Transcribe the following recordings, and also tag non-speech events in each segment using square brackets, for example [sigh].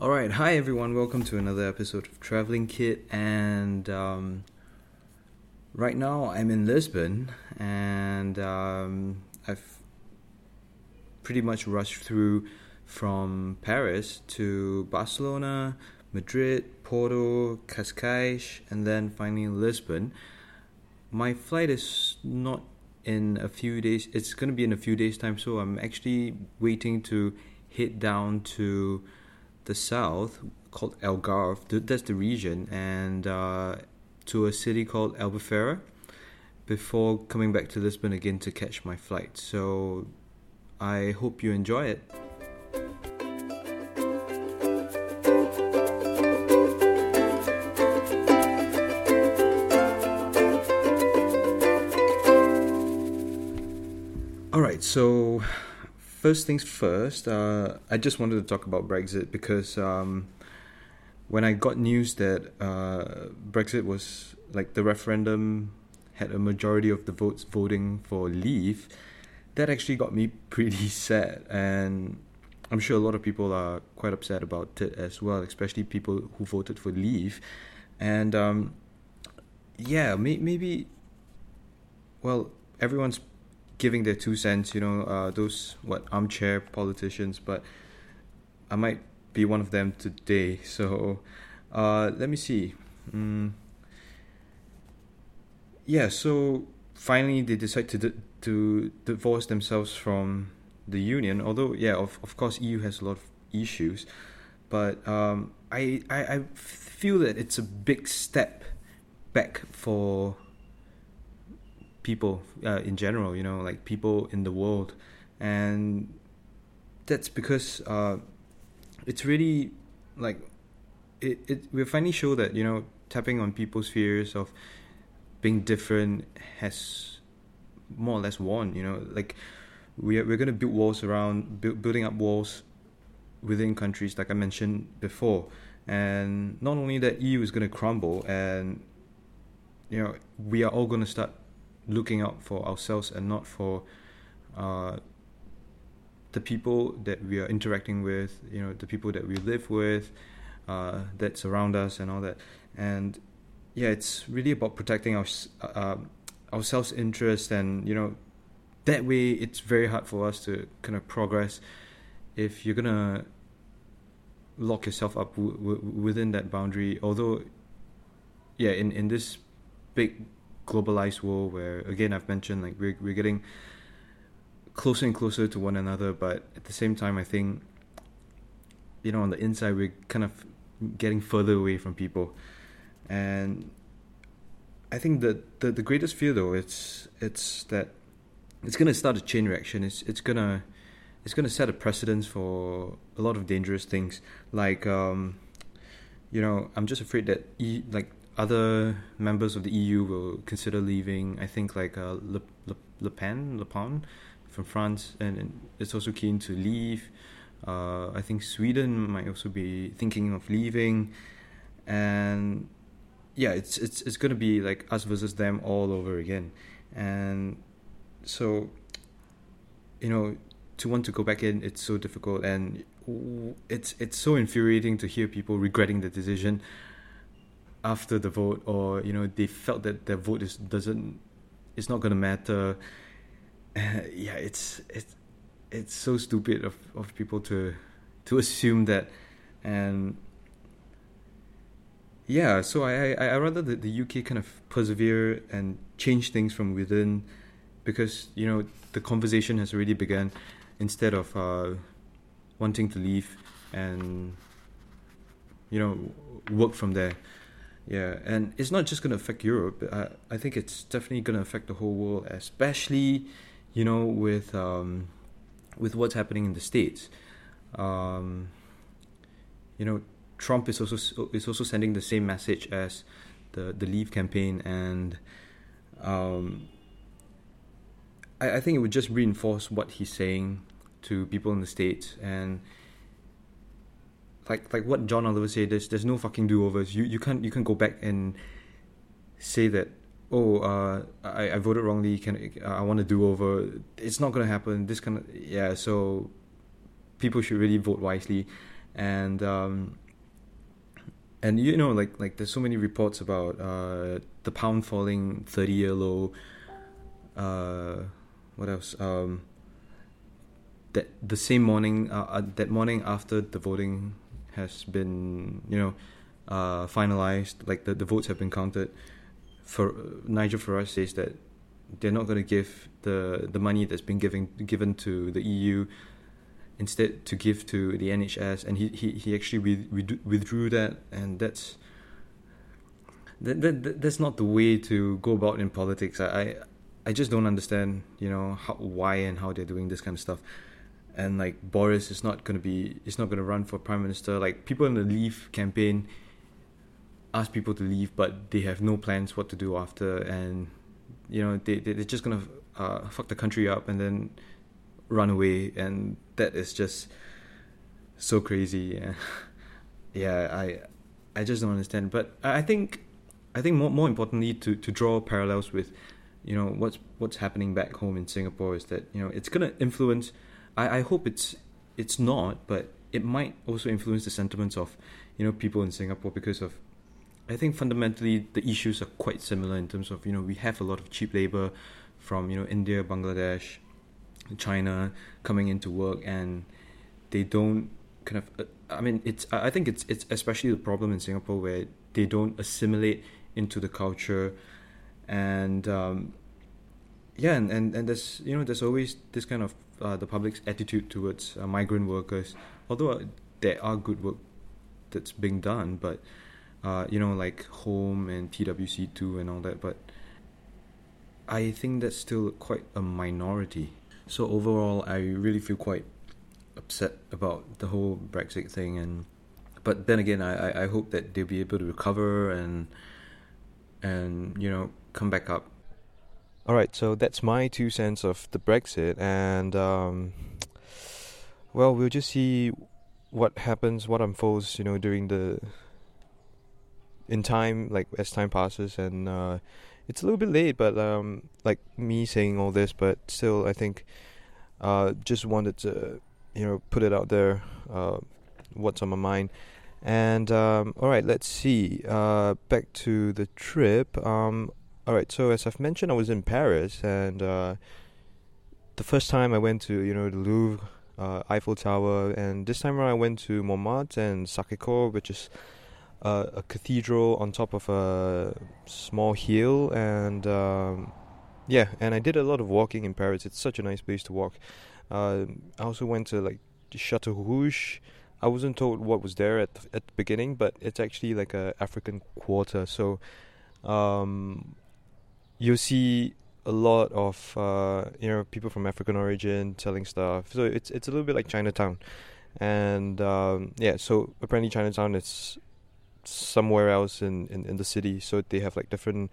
All right, hi everyone. Welcome to another episode of Traveling Kit, and um, right now I'm in Lisbon, and um, I've pretty much rushed through from Paris to Barcelona, Madrid, Porto, Cascais, and then finally Lisbon. My flight is not in a few days. It's going to be in a few days' time, so I'm actually waiting to head down to the south called Algarve. That's the region, and uh, to a city called Albufeira before coming back to Lisbon again to catch my flight. So I hope you enjoy it. All right, so first things first, uh, I just wanted to talk about Brexit because um, when I got news that uh, Brexit was like the referendum had a majority of the votes voting for leave, that actually got me [laughs] pretty sad. And I'm sure a lot of people are quite upset about it as well, especially people who voted for leave. And um, yeah, may- maybe, well, everyone's giving their two cents, you know, uh, those what armchair politicians, but I might be one of them today. [laughs] So uh, let me see. Mm. Yeah, so finally they decide to d- to divorce themselves from the union. Although, yeah, of of course, EU has a lot of issues, but um, I, I I feel that it's a big step back for people uh, in general, you know, like people in the world, and that's because uh, it's really like it, it we finally show that you know tapping on people's fears of being different has more or less won. You know, like we're we're gonna build walls around build, building up walls within countries, like I mentioned before, and not only that, EU is gonna crumble, and you know we are all gonna start looking out for ourselves and not for uh, the people that we are interacting with, you know, the people that we live with, uh, that surround us, and all that. And yeah, it's really about protecting our uh, our self interest, and you know, that way it's very hard for us to kind of progress if you're gonna lock yourself up w- w- within that boundary. Although, yeah, in in this big globalized world where again I've mentioned like we're we're getting closer and closer to one another, but at the same time I think you know on the inside we're kind of getting further away from people, and I think that the the greatest fear though it's it's that it's gonna start a chain reaction. It's it's gonna it's gonna set a precedence for a lot of dangerous things like um, you know I'm just afraid that e- like other members of the EU will consider leaving. I think like uh, Le, Le, Le Pen, Le Pen from France, and, and it's also keen to leave. Uh, I think Sweden might also be thinking of leaving, and yeah, it's it's it's gonna be like us versus them all over again, and so you know to want to go back in, it's so difficult, and it's it's so infuriating to hear people regretting the decision after the vote or you know they felt that their vote is doesn't it's not going to matter. [sighs] Yeah it's it's it's so stupid of of people to to assume that. And yeah so i i, I rather that the uk kind of persevere and change things from within because you know the conversation has already begun instead of uh, wanting to leave and you know work from there yeah, and it's not just going to affect Europe. I, I think it's definitely going to affect the whole world, especially, you know, with um, with what's happening in the states. Um, you know, Trump is also is also sending the same message as the the Leave campaign, and um, I, I think it would just reinforce what he's saying to people in the states and like like what John Oliver said, there's there's no fucking do overs. You you can't you can go back and say that oh uh, I I voted wrongly. Can I want to do over? It's not gonna happen. This kind of yeah. So people should really vote wisely, and um, and you know like like there's so many reports about uh, the pound falling 30 year low uh, what else um, that the same morning uh, uh, that morning after the voting has been you know uh, finalized like the, the votes have been counted for Nigel Farage says that they're not going to give the the money that's been given given to the EU instead to give to the NHS, and he he, he actually withdrew that, and that's that, that that's not the way to go about in politics. I, I I just don't understand, you know, how why and how they're doing this kind of stuff. And like Boris is not gonna be, is not gonna run for prime minister. Like people in the Leave campaign ask people to leave, but they have no plans what to do after, and you know they they're just gonna uh, fuck the country up and then run away, and that is just so crazy. Yeah, [laughs] yeah, I I just don't understand. But I think I think more more importantly to to draw parallels with you know what's what's happening back home in Singapore is that you know it's gonna influence. I I hope it's it's not, but it might also influence the sentiments of you know people in Singapore because of I think fundamentally the issues are quite similar in terms of you know we have a lot of cheap labor from you know India, Bangladesh, China coming into work and they don't kind of uh, I mean it's I think it's it's especially the problem in Singapore where they don't assimilate into the culture and um, yeah and, and and there's you know there's always this kind of uh, the public's attitude towards uh, migrant workers although there are good work that's being done but uh, you know like home and TWC2 and all that but I think that's still quite a minority so overall, I really feel quite upset about the whole Brexit thing, and but then again, I, I hope that they'll be able to recover and and you know come back up. All right, so that's my two cents of the Brexit, and um, well, we'll just see what happens, what unfolds, you know, during the in time, like as time passes, and uh, it's a little bit late, but um, like me saying all this, but still, I think uh, just wanted to you know put it out there, uh, what's on my mind. And um, all right, let's see. Uh, back to the trip. Um, all right, so as I've mentioned, I was in Paris, and uh, the first time I went to you know the Louvre, uh, Eiffel Tower, and this time around I went to Montmartre and Sacré-Cœur, which is uh, a cathedral on top of a small hill, and um, yeah, and I did a lot of walking in Paris. It's such a nice place to walk. Uh, I also went to like Chateau Rouge. I wasn't told what was there at the, at the beginning, but it's actually like a African quarter. So um, you'll see a lot of uh, you know people from African origin selling stuff. So it's it's a little bit like Chinatown, and um, yeah. So apparently Chinatown is somewhere else in, in, in the city. So they have like different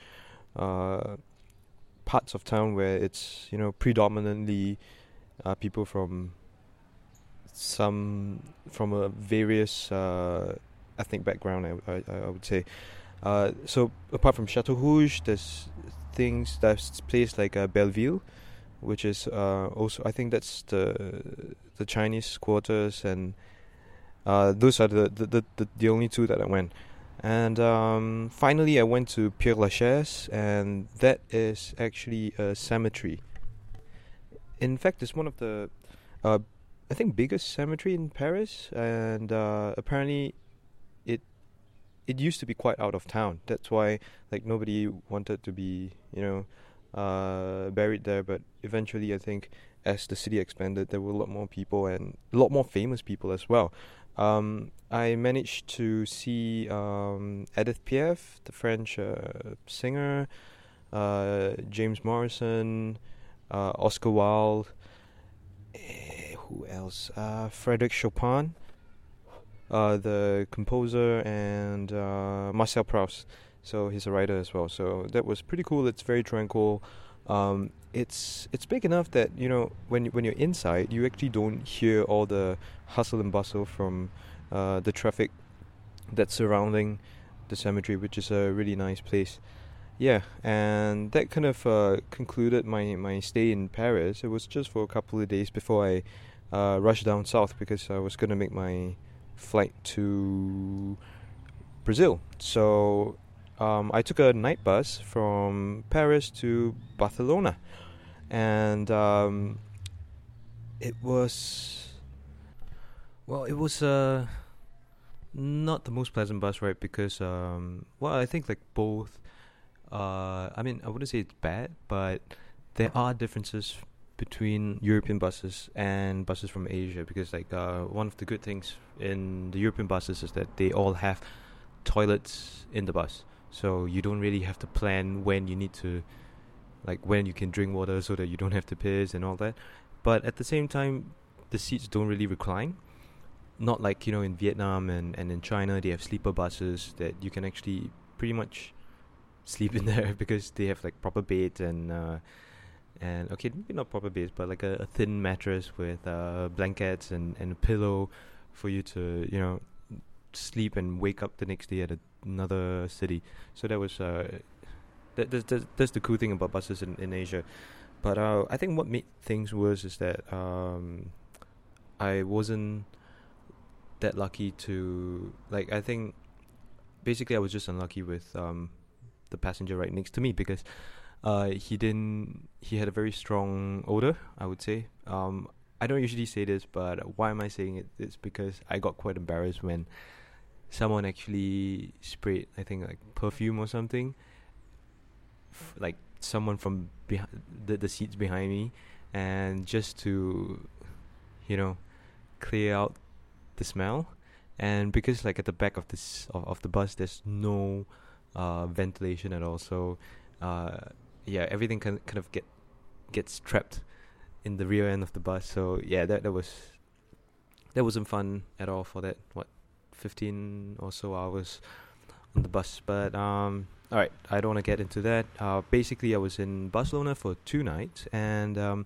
uh, parts of town where it's you know predominantly uh, people from some from a various uh, ethnic background. I, I, I would say. Uh, so apart from Chateau Rouge, there's things that's place like uh, Belleville, which is uh, also I think that's the the Chinese quarters and uh, those are the, the, the, the, only two that I went. And um, finally, I went to Père Lachaise, and that is actually a cemetery. In fact, it's one of the, uh, I think, biggest cemetery in Paris, and uh, apparently, it used to be quite out of town. That's why, like, nobody wanted to be, you know, uh, buried there. But eventually, I think, as the city expanded, there were a lot more people and a lot more famous people as well. Um, I managed to see um, Edith Piaf, the French uh, singer, uh, James Morrison, uh, Oscar Wilde. Eh, who else? Uh, Frederic Chopin, uh, the composer, and uh, Marcel Proust. So he's a writer as well. So that was pretty cool. It's very tranquil. Um, it's it's big enough that you know when when you're inside, you actually don't hear all the hustle and bustle from uh, the traffic that's surrounding the cemetery, which is a really nice place. Yeah, and that kind of uh, concluded my, my stay in Paris. It was just for a couple of days before I uh, rushed down south because I was going to make my flight to Brazil. So um, I took a night bus from Paris to Barcelona, and um, it was well, it was uh, not the most pleasant bus ride because um, well, I think like both. Uh, I mean, I wouldn't say it's bad, but there are differences between European buses and buses from Asia because like uh, one of the good things in the European buses is that they all have toilets in the bus, so you don't really have to plan when you need to, like when you can drink water so that you don't have to piss and all that. But at the same time, the seats don't really recline. Not like you know in Vietnam and and in China they have sleeper buses that you can actually pretty much sleep in there [laughs] because they have like proper beds and. Uh, and okay, maybe not proper beds, but like a, a thin mattress with uh, blankets and, and a pillow for you to you know sleep and wake up the next day at a, another city. So that was uh, that, that, that, that's the cool thing about buses in, in Asia. But uh, I think what made things worse is that um, I wasn't that lucky to like. I think basically I was just unlucky with um, the passenger right next to me because uh, he didn't. He had a very strong odor. I would say. Um, I don't usually say this, but why am I saying it? It's because I got quite embarrassed when someone actually sprayed, I think like perfume or something, f- like someone from behind the the seats behind me, and just to, you know, clear out the smell, and because like at the back of this of, of the bus, there's no uh, ventilation at all, so. Uh, yeah, everything kind kind of get gets trapped in the rear end of the bus. So yeah, that that was that wasn't fun at all for that what fifteen or so hours on the bus. But um, all right, I don't want to get into that. Uh, basically, I was in Barcelona for two nights, and um,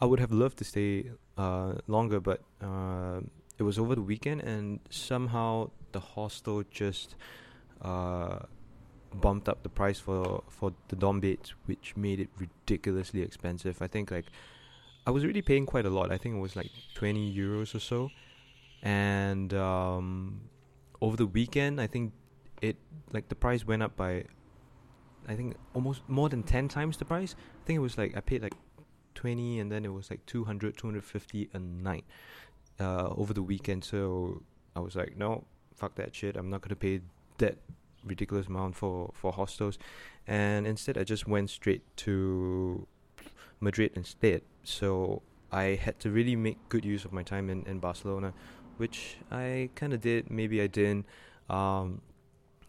I would have loved to stay uh, longer, but uh, it was over the weekend, and somehow the hostel just uh, bumped up the price for for the dorm beds, which made it ridiculously expensive. I think like I was really paying quite a lot. I think it was like twenty euros or so, and um, over the weekend, I think it like the price went up by I think almost more than ten times the price. I think it was like I paid like twenty, and then it was like 200, 250 a night uh, over the weekend. So I was like, no, fuck that shit. I'm not gonna pay that ridiculous amount for for hostels, and instead I just went straight to Madrid instead. So I had to really make good use of my time in in Barcelona, which I kind of did. Maybe I didn't. Um,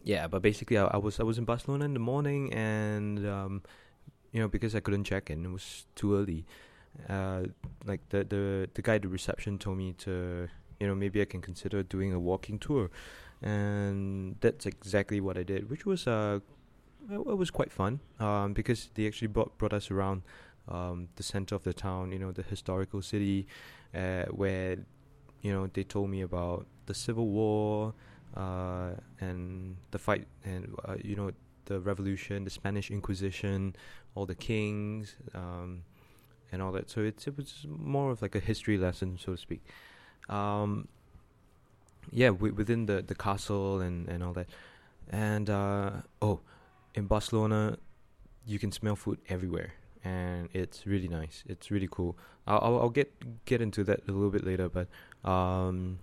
yeah, but basically I, I, was I was in Barcelona in the morning, and um, you know because I couldn't check in, it was too early. Uh, like the the the guy at the reception told me to you know maybe I can consider doing a walking tour and that's exactly what I did, which was uh, it was quite fun um, because they actually brought brought us around um, the center of the town, you know, the historical city, uh, where you know they told me about the Civil War uh, and the fight, and uh, you know the Revolution, the Spanish Inquisition, all the kings, um, and all that. So it's it was more of like a history lesson, so to speak. Um, yeah, w- within the the castle and and all that. And uh, oh, in Barcelona, you can smell food everywhere, and it's really nice. It's really cool. I'll I'll, I'll get get into that a little bit later, but um,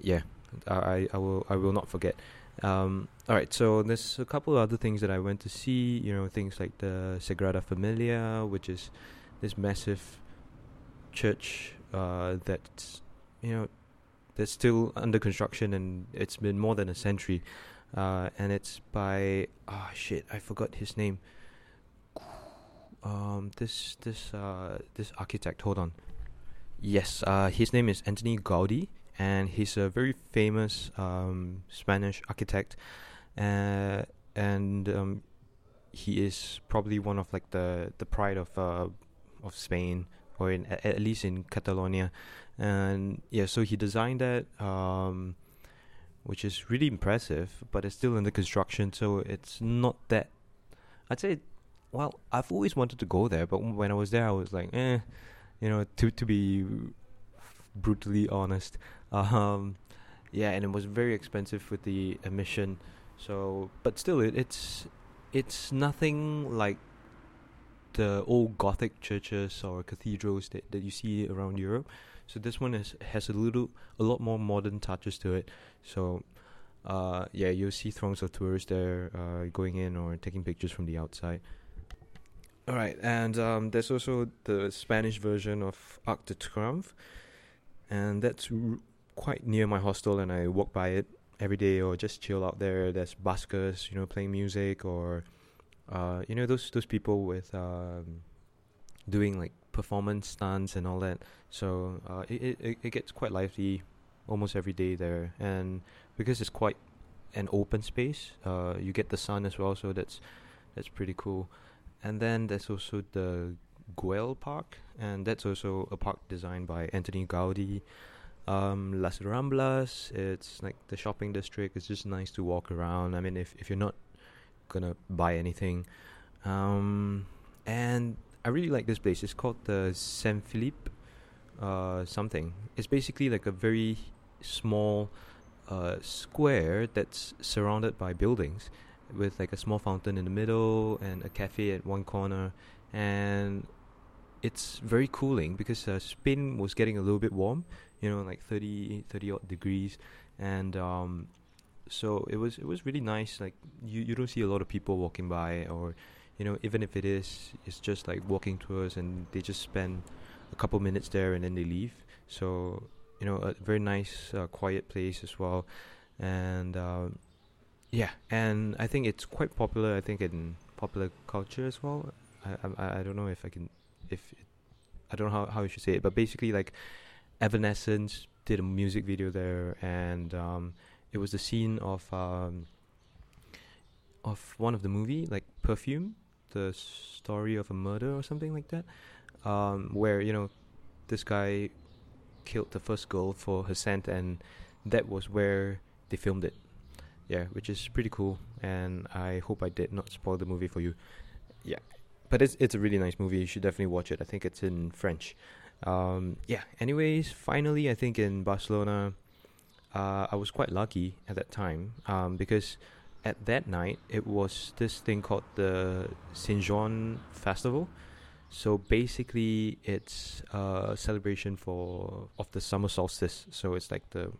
yeah, I I will I will not forget. Um, all right, so there's a couple of other things that I went to see. You know, things like the Sagrada Familia, which is this massive church uh, that's you know that's still under construction and it's been more than a century. Uh, and it's by oh shit, I forgot his name. Um, this this uh this architect. Hold on. Yes, uh, his name is Antoni Gaudi, and he's a very famous um, Spanish architect, uh, and um, he is probably one of like the the pride of uh, of Spain, or in at least in Catalonia and yeah, so he designed that, um, which is really impressive, but it's still in the construction, so it's not that. I'd say, well, I've always wanted to go there, but when I was there, I was like, eh, you know, to to be brutally honest, [laughs] um, yeah, and it was very expensive with the admission. So, but still, it, it's it's nothing like the old Gothic churches or cathedrals that, that you see around Europe. So this one has has a little a lot more modern touches to it. So uh, yeah, you'll see throngs of tourists there uh, going in or taking pictures from the outside. All right, and um, there's also the Spanish version of Arc de Triomphe, and that's r- quite near my hostel, and I walk by it every day or just chill out there. There's buskers, you know, playing music or uh, you know those those people with um, doing like performance stunts and all that. So uh, it, it it gets quite lively almost every day there, and because it's quite an open space, uh, you get the sun as well. So that's that's pretty cool. And then there's also the Güell Park, and that's also a park designed by Antoni Gaudi. Um, Las Ramblas, it's like the shopping district. It's just nice to walk around. I mean, if if you're not gonna buy anything, um, and I really like this place. It's called the Saint Philippe, uh, something. It's basically like a very small uh, square that's surrounded by buildings, with like a small fountain in the middle and a cafe at one corner, and it's very cooling because uh, Spain was getting a little bit warm, you know, like 30, 30 odd degrees, and um, so it was it was really nice. Like you you don't see a lot of people walking by, or you know, even if it is, it's just like walking tours, and they just spend a couple minutes there and then they leave. So you know, a very nice, uh, quiet place as well, and. Uh, yeah, and I think it's quite popular. I think in popular culture as well. I I, I don't know if I can if it, I don't know how how I should say it, but basically like Evanescence did a music video there, and um, it was the scene of um, of one of the movie like Perfume, the story of a murder or something like that, um, where you know this guy killed the first girl for her scent, and that was where they filmed it yeah, which is pretty cool. And I hope I did not spoil the movie for you. Yeah, but it's it's a really nice movie. You should definitely watch it. I think it's in French. Um, yeah. Anyways, finally, I think in Barcelona, uh, I was quite lucky at that time um, because at that night it was this thing called the Saint Jean Festival. So basically, it's a celebration for of the summer solstice. So it's like the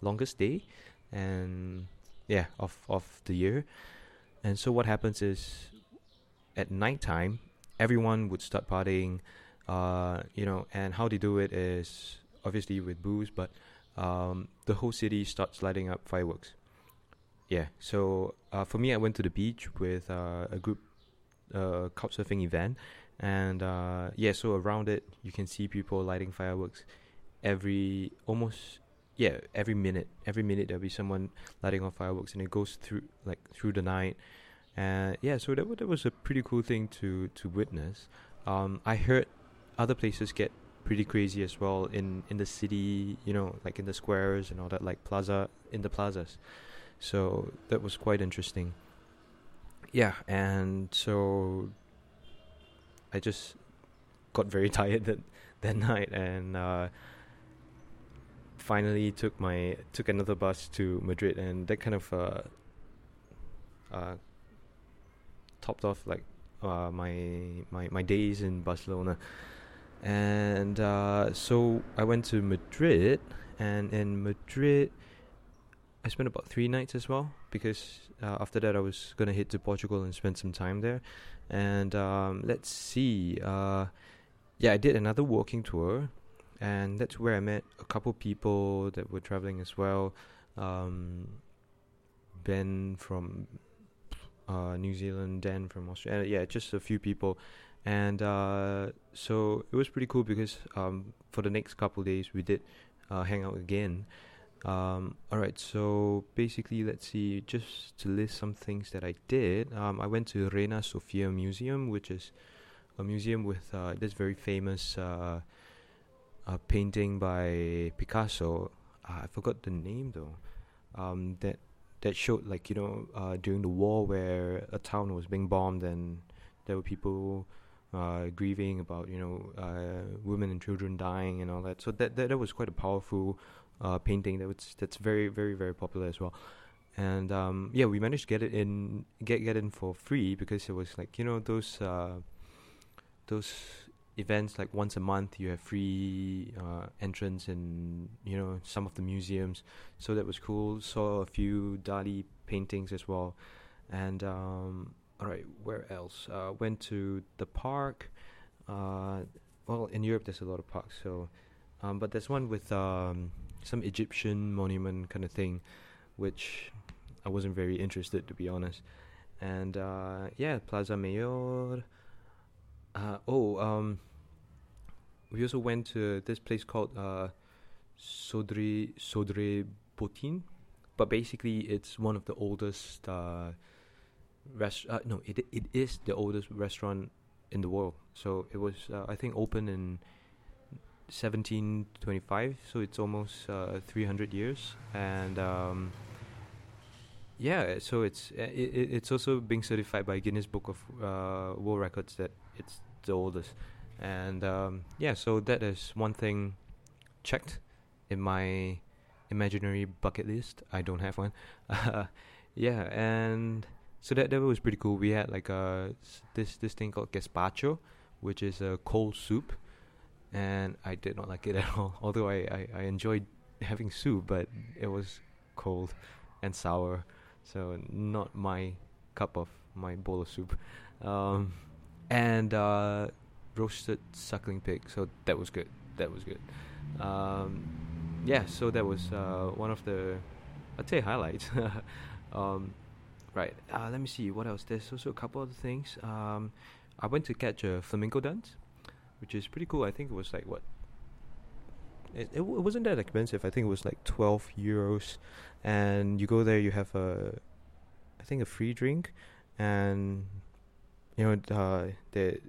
longest day, and yeah of of the year and so what happens is at nighttime everyone would start partying uh, you know and how they do it is obviously with booze but um, the whole city starts lighting up fireworks yeah so uh, for me i went to the beach with uh, a group uh, couchsurfing event and uh, yeah so around it you can see people lighting fireworks every almost yeah, every minute, every minute there'll be someone lighting off fireworks, and it goes through like through the night. And yeah, so that that was a pretty cool thing to to witness. Um, I heard other places get pretty crazy as well in in the city, you know, like in the squares and all that, like plaza in the plazas. So that was quite interesting. Yeah, and so I just got very [laughs] tired that that night, and uh, finally took my took another bus to Madrid, and that kind of uh, uh, topped off like uh, my my my days in Barcelona. And uh, so I went to Madrid, and in Madrid, I spent about three nights as well because uh, after that I was gonna head to Portugal and spend some time there. And um, let's see, uh, yeah, I did another walking tour and that's where I met a couple people that were traveling as well. Um, ben from uh, New Zealand, Dan from Australia, yeah, just a few people, and uh, so it was pretty cool because um, for the next couple days we did uh, hang out again. Um, all right, so basically, let's see, just to list some things that I did. Um, I went to Reina Sofia Museum, which is a museum with uh, this very famous uh, a painting by Picasso. Uh, I forgot the name though. Um, that that showed like you know uh, during the war where a town was being bombed and there were people uh, grieving about you know uh, women and children dying and all that. So that, that that was quite a powerful uh, painting that was that's very very very popular as well. And um, yeah, we managed to get it in get get in for free because it was like you know those uh, those events like once a month you have free uh, entrance in you know some of the museums. So that was cool. Saw a few dali paintings as well. And um, all right where else? Uh, went to the park. Uh, well in europe there's a lot of parks so um, but there's one with um, some egyptian monument kind of thing which i wasn't very interested to be honest and uh, yeah plaza mayor uh, oh, um, we also went to this place called uh, Sodre Sodre Botin, but basically it's one of the oldest uh, rest. Uh, no, it it is the oldest restaurant in the world. So it was uh, I think open in 1725. So it's almost uh, 300 years, and um, yeah, so it's uh, it, it's also being certified by Guinness Book of uh, World Records that it's the oldest. And um, yeah, so that is one thing checked in my imaginary bucket list. I don't have one. [laughs] yeah, and so that that was pretty cool. We had like a this this thing called gazpacho, which is a cold soup, and I did not like it at [laughs] all. Although I, I, I enjoyed having soup, but it was cold and sour, so not my cup of my bowl of soup. Um, and uh, roasted suckling pig. So that was good. That was good. Um, yeah, so that was uh, one of the, I'd say, highlights. [laughs] um, right. Uh, let me see what else. There's also a couple other things. Um, I went to catch a flamingo dance, which is pretty cool. I think it was like what. It, it, wasn't that expensive. I think it was like twelve euros, and you go there. You have a, I think a free drink, and you know uh, the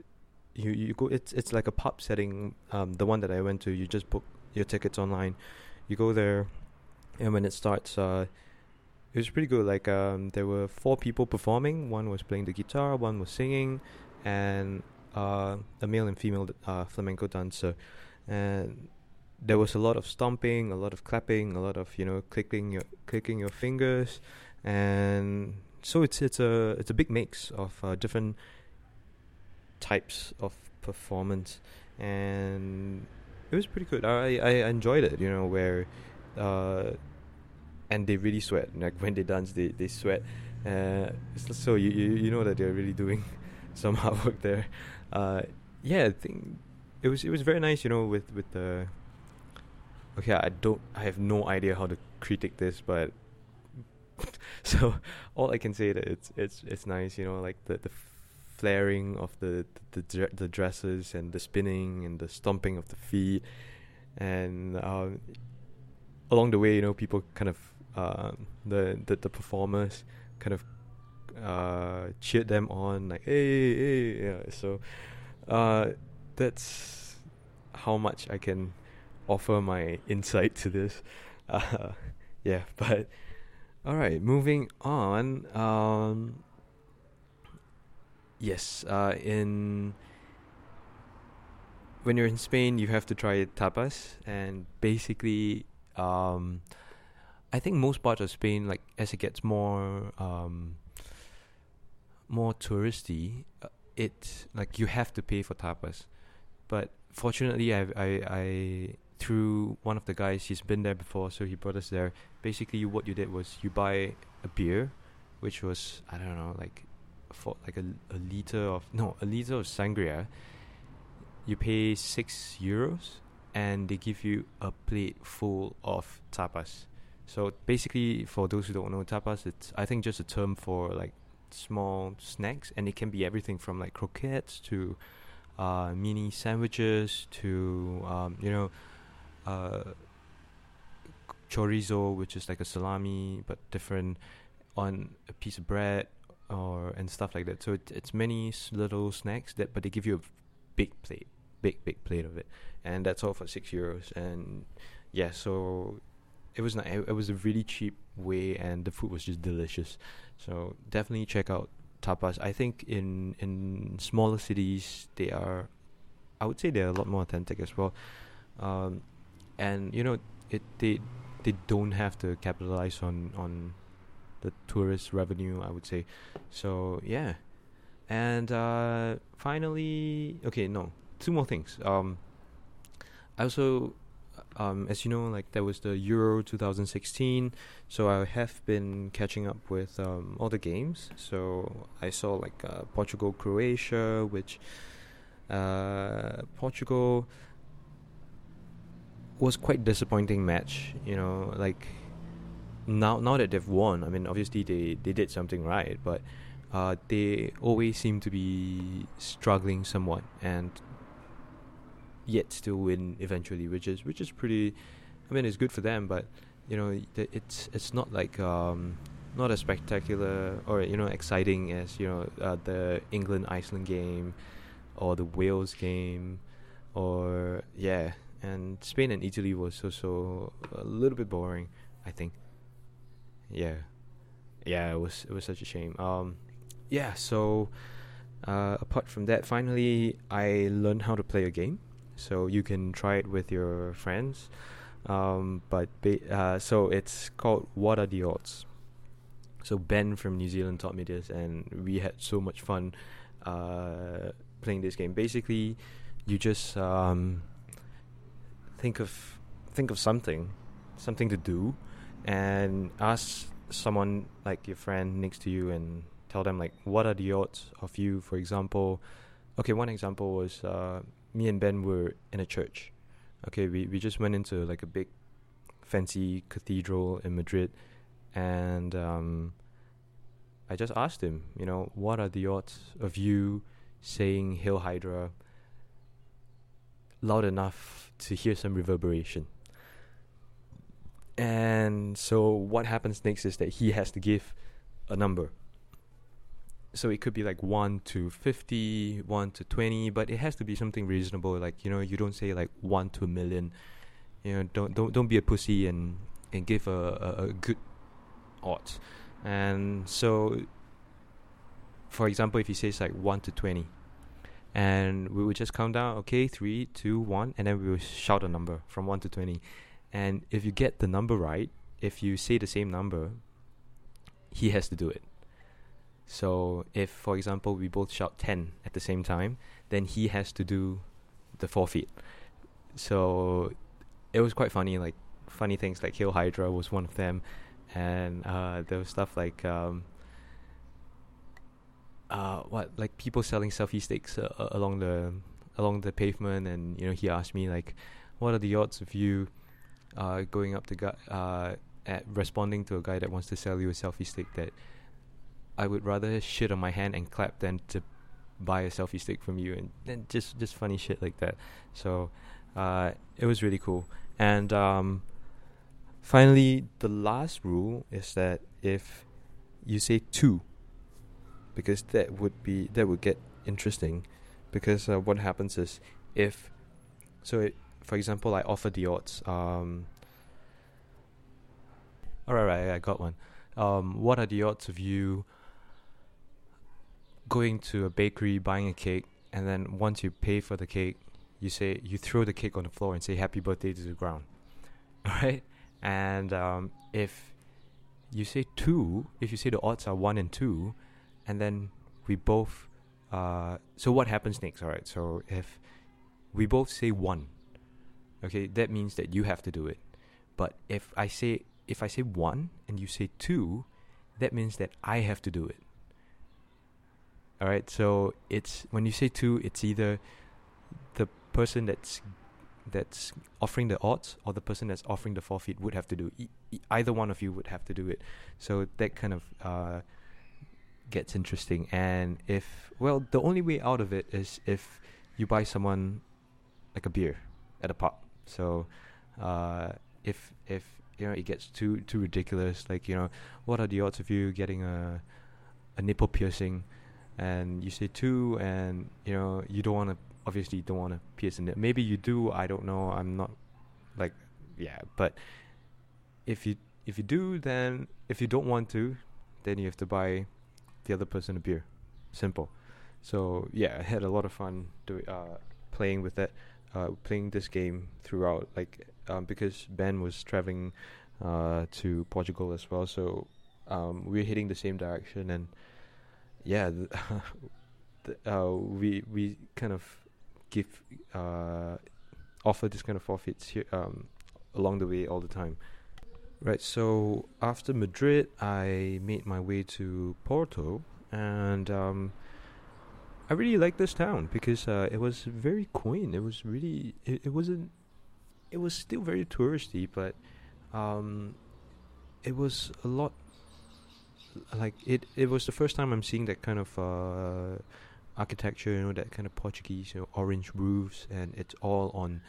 you you go it's it's like a pub setting um the one that I went to you just book your tickets online you go there and when it starts uh it was pretty good like um there were four people performing one was playing the guitar one was singing and uh a male and female uh flamenco dancer and there was a lot of stomping a lot of clapping a lot of you know clicking your clicking your fingers and so it's it's a it's a big mix of uh, different types of performance, and it was pretty good. I I enjoyed it. You know where, uh, and they really sweat. [laughs] Like when they dance, they they sweat. Uh, so you, you you know that they're really doing [laughs] some hard work there. Uh, yeah, I think it was it was very nice. You know with with the. Okay, I don't. I have no idea how to critique this, but [laughs] so all I can say that it's it's it's nice. You know, like the the flaring of the the, the dresses and the spinning and the stomping of the feet, and um, along the way, you know, people kind of uh, the, the the performers kind of uh, cheered them on, like hey hey yeah. So uh, that's how much I can offer my insight to this. [laughs] Uh, yeah, but all right, moving on. Um, Yes, uh, in when you're in Spain, you have to try tapas, and basically, um, I think most parts of Spain, like as it gets more um, more touristy, uh, it like you have to pay for tapas. But fortunately, I I I through one of the guys, he's been there before, so he brought us there. Basically, what you did was you buy a beer, which was I don't know like for like a, a liter of no a liter of sangria you pay six euros and they give you a plate full of tapas so basically for those who don't know tapas it's i think just a term for like small snacks and it can be everything from like croquettes to uh, mini sandwiches to um, you know uh, chorizo which is like a salami but different on a piece of bread or and stuff like that. So it, it's many little snacks that, but they give you a big plate, big big plate of it, and that's all for six euros. And yeah, so it was not. It was a really cheap way, and the food was just delicious. So definitely check out tapas. I think in in smaller cities they are, I would say they're a lot more authentic as well. Um, and you know it they they don't have to capitalize on on the tourist revenue. I would say, so yeah, and uh, finally, okay, no, two more things. Um, I also um, as you know, like there was the Euro 2016, so I have been catching up with um, all the games. So I saw like uh, Portugal, Croatia, which uh, Portugal was quite disappointing match. You know, like now now that they've won, I mean, obviously they they did something right, but uh, they always seem to be struggling somewhat and yet still win eventually, which is which is pretty. I mean, it's good for them, but you know, it's it's not like um, not as spectacular or you know exciting as you know uh, the England Iceland game or the Wales game or yeah, and Spain and Italy was also a little bit boring. I think. Yeah, yeah, it was it was such a shame. Um, yeah, so. Uh, apart from that, finally, I learned how to play a game so you can try it with your friends. Um, but uh, so it's called What Are the Odds? So Ben from New Zealand taught me this, and we had so much fun uh, playing this game. Basically, you just um, think of think of something, something to do, and ask someone like your friend next to you and tell them like what are the odds of you for example okay one example was uh, me and Ben were in a church. Okay, we, we just went into like a big fancy cathedral in Madrid and um, I just asked him, you know, what are the odds of you saying Hail Hydra loud enough to hear some reverberation? And so what happens next is that he has to give a number so it could be like 1 to 50 1 to 20 but it has to be something reasonable. Like you know you don't say like 1 to a million. You know don't don't don't be a pussy and and give a, a, a good odds. And so for example if he says like 1 to 20 and we would just count down okay three, two, one, and then we will shout a number from 1 to 20 and if you get the number right if you say the same number he has to do it so if, for example, we both shout 10 at the same time, then he has to do the forfeit. So it was quite funny, like funny things like Hail Hydra was one of them, and uh, there was stuff like um, uh, what like people selling selfie sticks uh, along the along the pavement, and you know he asked me like, what are the odds of you uh, going up to guy uh, at responding to a guy that wants to sell you a selfie stick that I would rather shit on my hand and clap than to buy a selfie stick from you and, and just just funny shit like that. So uh, it was really cool. And um, finally, the last rule is that if you say two, because that would be that would get interesting, because uh, what happens is if so, it, for example, I offer the odds. Um, all right, right, I got one. Um, what are the odds of you? Going to a bakery, buying a cake, and then once you pay for the cake, you say you throw the cake on the floor and say happy birthday to the ground, [laughs] right? And um, if you say two, if you say the odds are one and two, and then we both, uh, so what happens next? All right, so if we both say one, okay, that means that you have to do it. But if I say if I say one and you say two, that means that I have to do it. All right, so it's when you say two, it's either the person that's that's offering the odds or the person that's offering the forfeit would have to do. E- e- either one of you would have to do it. So that kind of uh, gets interesting. And if well, the only way out of it is if you buy someone like a beer at a pub. So uh, if if you know it gets too too ridiculous, like you know, what are the odds of you getting a a nipple piercing? And you say two, and you know you don't want to obviously don't want to pierce in it. Maybe you do. I don't know. I'm not like yeah, but if you if you do, then if you don't want to, then you have to buy the other person a beer. Simple. So yeah, I had a lot of fun doing uh, playing with that, uh, playing this game throughout. Like um, because Ben was traveling uh, to Portugal as well. So um, we're heading the same direction, and yeah, the, [laughs] the, uh, we we kind of give uh, offer this kind of forfeits here um, along the way all the time. Right. So after Madrid, I made my way to Porto, and um, I really like this town because uh, it was very quaint. It was really it, it wasn't it was still very touristy, but um, it was a lot like it. It was the first time I'm seeing that kind of uh, architecture. You know, that kind of Portuguese, you know, orange roofs, and it's all on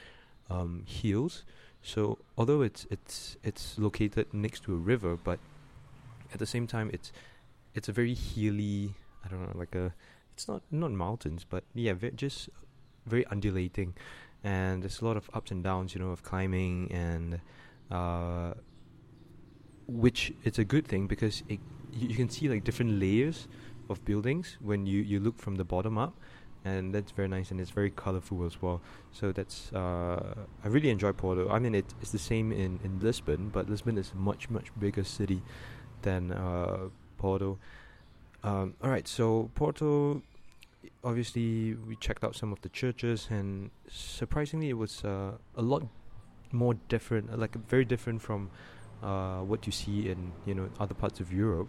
um, hills. So although it's it's it's located next to a river, but at the same time, it's it's a very hilly. I don't know, like a. It's not not mountains, but yeah, ve- just very undulating, and there's a lot of ups and downs. You know, of climbing and uh, which it's a good thing because it, you, you can see like different layers of buildings when you, you look from the bottom up and that's very nice and it's very colorful as well. So that's uh, I really enjoy Porto. I mean it, it's the same in, in Lisbon but Lisbon is a much much bigger city than uh, Porto. Um, alright so Porto obviously we checked out some of the churches and surprisingly it was uh, a lot more different like very different from uh, what you see in you know other parts of Europe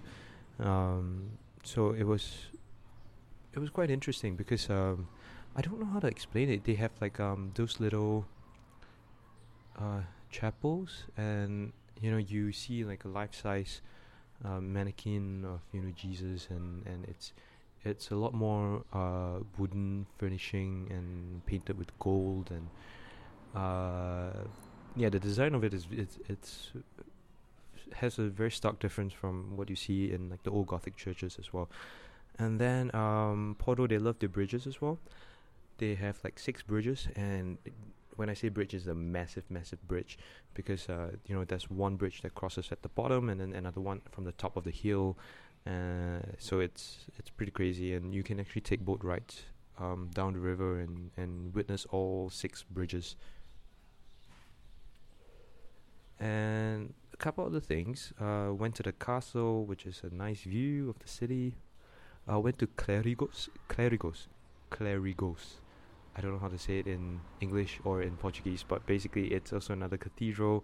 um, so it was it was quite interesting because um, I don't know how to explain it. They have like um, those little uh, chapels, and you know you see like a life size uh, mannequin of you know Jesus, and and it's it's a lot more uh, wooden furnishing and painted with gold, and uh, yeah, the design of it is it's it's has a very stark difference from what you see in like the old Gothic churches as well. And then um, Porto, they love the bridges as well. They have like six bridges, and when I say bridge, is a massive, massive bridge because uh, you know there's one bridge that crosses at the bottom, and then another one from the top of the hill. Uh, so it's it's pretty crazy, and you can actually take boat rides um, down the river and and witness all six bridges. And a couple other things. Uh, went to the castle, which is a nice view of the city. I uh, went to Clerigos, Clerigos, Clerigos. I don't know how to say it in English or in Portuguese, but basically it's also another cathedral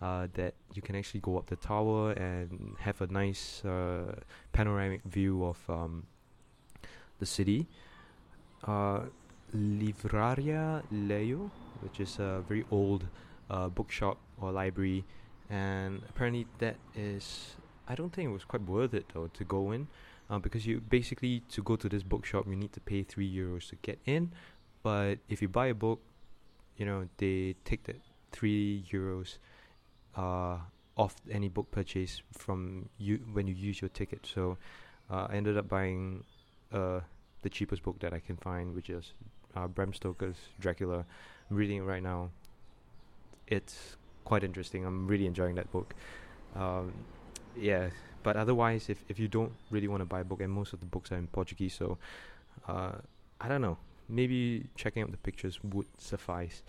uh, that you can actually go up the tower and have a nice uh, panoramic view of um, the city. Uh, Livraria Lello, which is a very old uh, bookshop or library, and apparently that is I don't think it was quite worth it though to go in uh, because you basically to go to this bookshop you need to pay three euros to get in, but if you buy a book, you know they take that three euros uh, off any book purchase from you when you use your ticket. So uh, I ended up buying uh, the cheapest book that I can find, which is uh, Bram Stoker's Dracula. I'm reading it right now. It's quite interesting. I'm really enjoying that book. Um, yeah, but otherwise, if if you don't really want to buy a book, and most of the books are in Portuguese, so uh, I don't know. Maybe checking out the pictures would suffice.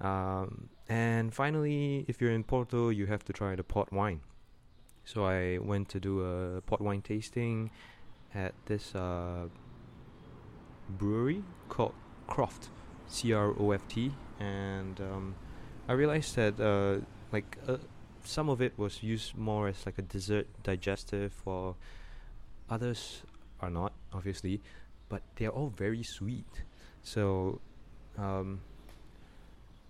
Um, and finally, if you're in Porto, you have to try the port wine. So I went to do a port wine tasting at this uh, brewery called Croft, C R O F T, and um, I realized that uh, like uh, some of it was used more as like a dessert digestive, while others are not, obviously, but they're all very sweet. So, um,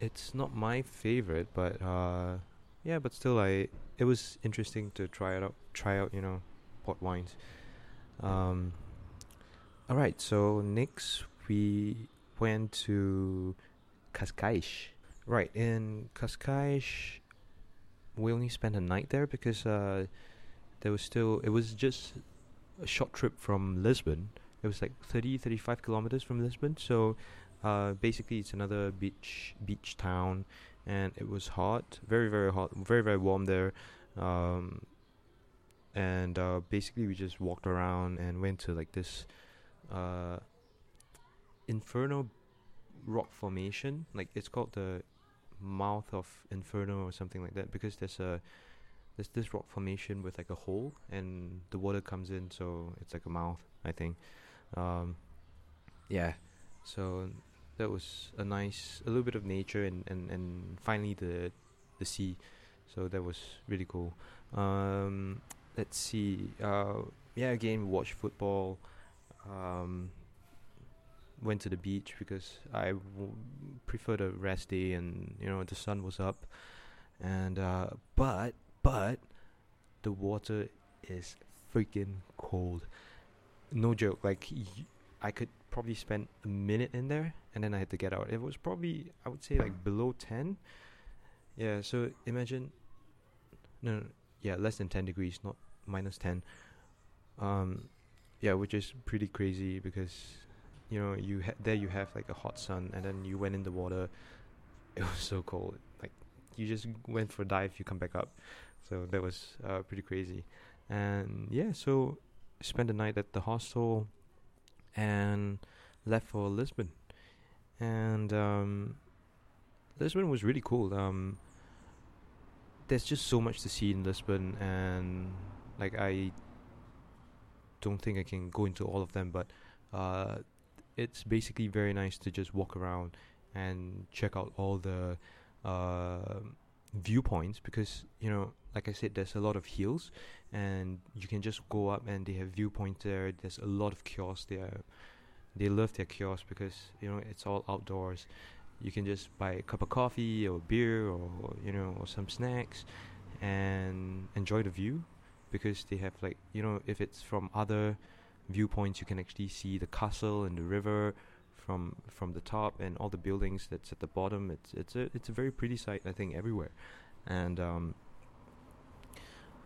it's not my favorite, but uh, yeah, but still, I it was interesting to try it out. Try out, you know, port wines. Um, all right, so next we went to Cascais. Right, in Cascais, we only spent a night there because uh, there was still, it was just a short trip from Lisbon. It was like 30, 35 kilometers from Lisbon. So uh, basically, it's another beach beach town, and it was hot, very, very hot, very, very warm there. Um, and uh, basically, we just walked around and went to like this uh, inferno rock formation. Like it's called the mouth of inferno or something like that because there's a there's this rock formation with like a hole, and the water comes in, so it's like a mouth, I think. Um, yeah, so that was a nice, a little bit of nature, and and and finally the the sea. So that was really cool. Um, let's see. Uh, yeah, again, watch football. Um, went to the beach because I w- preferred a rest day, and you know the sun was up, and uh, but but the water is freaking cold. No joke. Like y- I could probably spend a minute in there, and then I had to get out. It was probably I would say like [coughs] below ten. Yeah. So imagine. No, no, yeah, less than ten degrees, not minus ten. Um, yeah, which is pretty crazy because you know you ha- there you have like a hot sun and then you went in the water. It was so cold. Like you just went for a dive you come back up. So that was uh, pretty crazy. And yeah so spent the night at the hostel and left for lisbon. And um, lisbon was really cool. Um, there's just so much to see in lisbon and like i don't think i can go into all of them but uh, it's basically very nice to just walk around and check out all the uh, viewpoints because you know like i said there's a lot of hills and you can just go up and they have viewpoints there. There's a lot of kiosks there. They love their kiosks because you know it's all outdoors. You can just buy a cup of coffee or beer or you know or some snacks and enjoy the view because they have like you know if it's from other viewpoints you can actually see the castle and the river from from the top and all the buildings that's at the bottom. It's it's a it's a very pretty sight I think everywhere. And um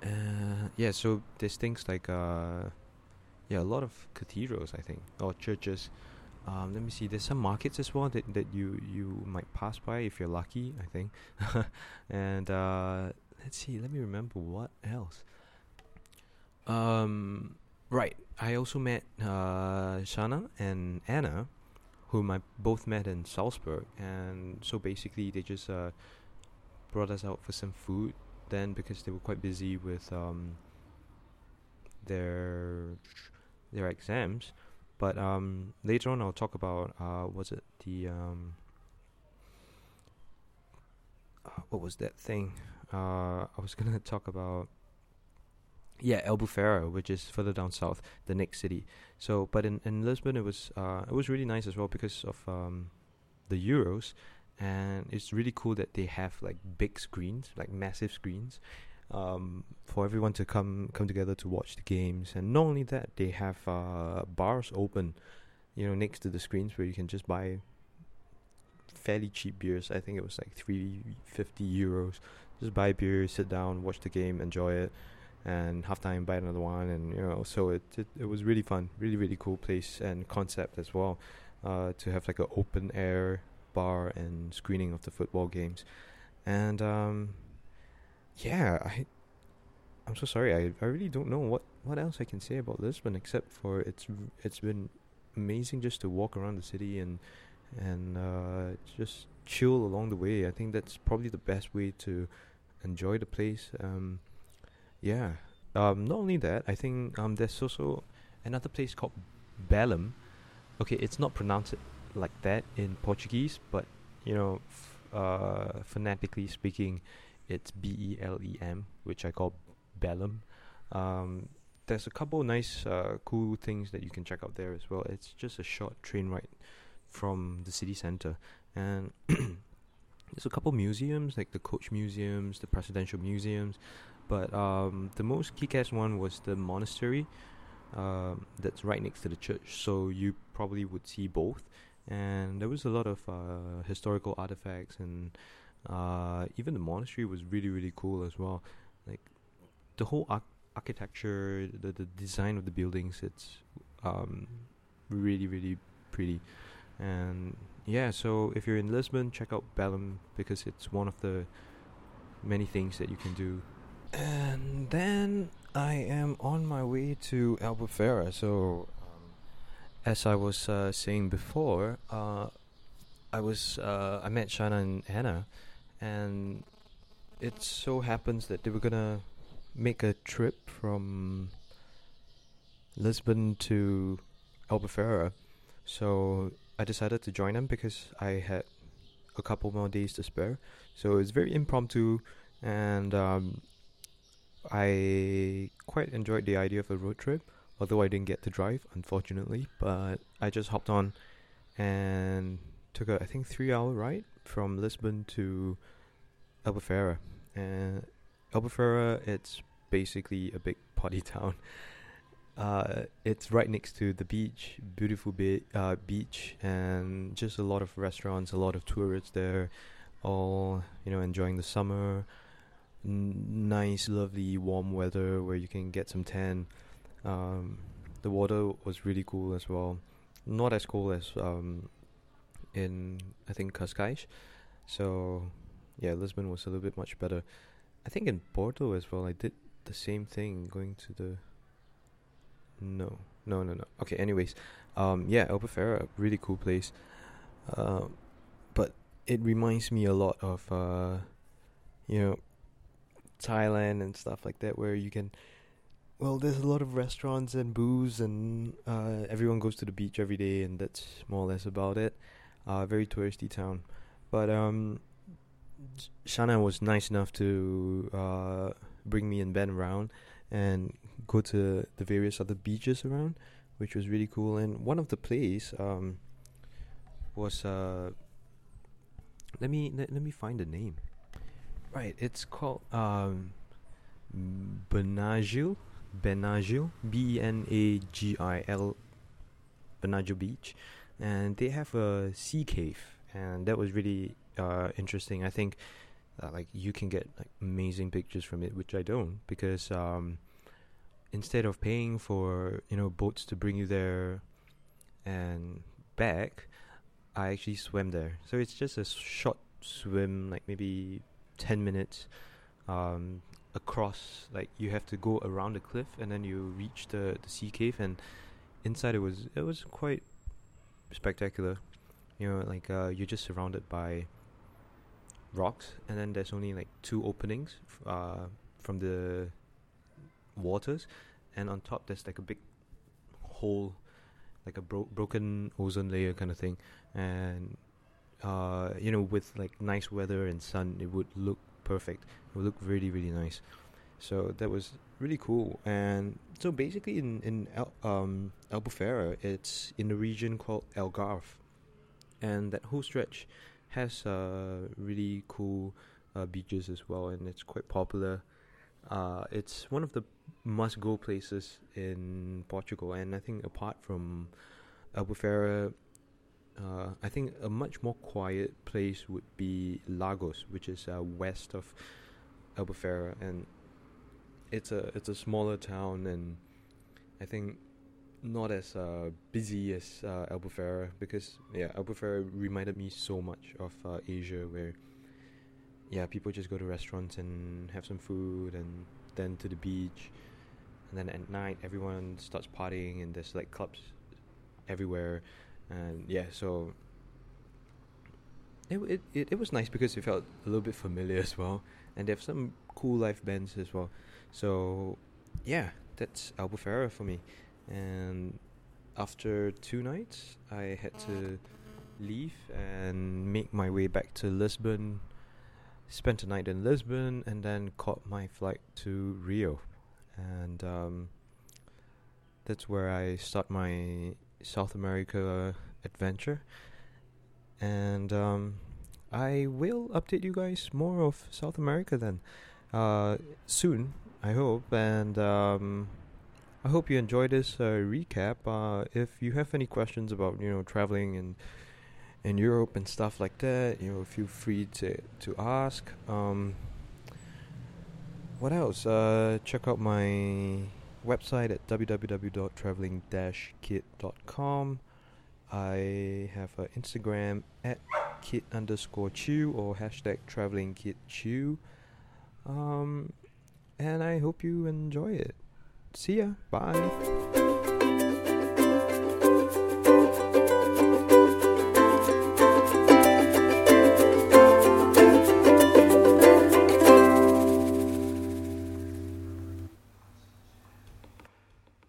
uh, yeah so there's things like uh yeah a lot of cathedrals I think or churches. Um, let me see there's some markets as well that, that you you might pass by if you're lucky I think. [laughs] And uh, let's see let me remember what else. Um Right. I also met uh, Shana and Anna, whom I both met in Salzburg, and so basically they just uh, brought us out for some food. Then because they were quite busy with um, their their exams, but um, later on I'll talk about uh, was it the um, uh, what was that thing? Uh, I was gonna [laughs] talk about yeah, El Albufeira, which is further down south, the next city. So, but in, in Lisbon, it was uh, it was really nice as well because of um, the Euros, and it's really cool that they have like big screens, like massive screens, um, for everyone to come come together to watch the games. And not only that, they have uh, bars open, you know, next to the screens where you can just buy fairly cheap beers. I think it was like three fifty euros. Just buy a beer, sit down, watch the game, enjoy it and halftime buy another one and you know so it, it it was really fun really really cool place and concept as well uh, to have like an open air bar and screening of the football games. And um, yeah I I'm so sorry I, I really don't know what what else I can say about Lisbon except for it's it's been amazing just to walk around the city and and uh, just chill along the way. I think that's probably the best way to enjoy the place um, yeah. Um, not only that, I think um, there's also another place called Belém. Okay, it's not pronounced like that in Portuguese, but you know, f- uh, phonetically speaking, it's B E L E M, which I call Belém. Um, there's a couple nice, uh, cool things that you can check out there as well. It's just a short train ride from the city center, and [clears throat] there's a couple museums like the coach museums, the presidential museums, but um, the most kick-ass one was the monastery um, that's right next to the church. So you probably would see both, and there was a lot of uh, historical artifacts, and uh, even the monastery was really really cool as well. Like the whole ar- architecture, the the design of the buildings, it's um, really really pretty. And yeah, so if you're in Lisbon, check out Belém because it's one of the many things that you can do and then I am on my way to Albufeira. So, um, as I was uh, saying before, uh, I was uh, I met Shana and Hannah, and it so happens that they were gonna make a trip from Lisbon to Albufeira. So I decided to join them because I had a couple more days to spare. So it's very impromptu, and um, I quite enjoyed the idea of a road trip. Although I didn't get to drive, unfortunately, but I just hopped on and took a I think three hour ride from Lisbon to Albufeira. And Albufeira, it's basically a big party [laughs] town. Uh, it's right next to the beach, beautiful be- uh, beach, and just a lot of restaurants, a lot of tourists there, all you know enjoying the summer. N- nice, lovely, warm weather where you can get some tan. Um, the water was really cool as well, not as cool as um, in I think Cascais. So yeah, Lisbon was a little bit much better. I think in Porto as well. I did the same thing going to the no, no, no, no. Okay. Anyways, um, yeah, Albufeira, really cool place. Uh, but it reminds me a lot of uh, you know, Thailand and stuff like that, where you can. Well, there's a lot of restaurants and booze, and uh, everyone goes to the beach every day, and that's more or less about it. Uh, very touristy town, but um, Shana was nice enough to uh, bring me and Ben around and go to the various other beaches around, which was really cool. And one of the place um, was uh, let me let, let me find the name. Right, it's called um, Benagil, Benagil, B E N A G I L, Benagil Beach, and they have a sea cave, and that was really uh, interesting. I think uh, like you can get like amazing pictures from it, which I don't because um, instead of paying for you know boats to bring you there and back, I actually swam there. So it's just a short swim, like maybe ten minutes um, across. Like you have to go around the cliff and then you reach the the sea cave, and inside it was it was quite spectacular. You know, like uh, you're just surrounded by rocks, and then there's only like two openings uh, from the waters, and on top there's like a big hole, like a bro- broken ozone layer kind of thing, and uh, you know with like nice weather and sun, it would look perfect. It would look really really nice. So that was really cool. And so basically in in El- um, Albufeira, it's in the region called Algarve, and that whole stretch has uh, really cool uh, beaches as well, and it's quite popular. Uh, it's one of the must-go places in Portugal, and I think apart from Albufeira, uh, I think a much more quiet place would be Lagos, which is uh, west of Albufeira, and it's a it's a smaller town, and I think not as uh, busy as uh, Albufeira because yeah, Albufeira reminded me so much of uh, Asia, where yeah, people just go to restaurants and have some food, and then to the beach, and then at night everyone starts partying, and there's like clubs everywhere, and yeah, so. It, it it it was nice because it felt a little bit familiar as well, and they have some cool live bands as well. So, yeah, that's Albufeira for me and after two nights i had to leave and make my way back to lisbon spent a night in lisbon and then caught my flight to rio and um, that's where i start my south america adventure and um, i will update you guys more of south america then uh, soon i hope and um, I hope you enjoyed this uh, recap. Uh, if you have any questions about you know traveling in in Europe and stuff like that, you know, feel free to to ask. Um, what else? Uh, check out my website at www.traveling-kit.com. I have an Instagram at kit underscore chew or hashtag traveling kit chew. Um, and I hope you enjoy it. See ya. Bye.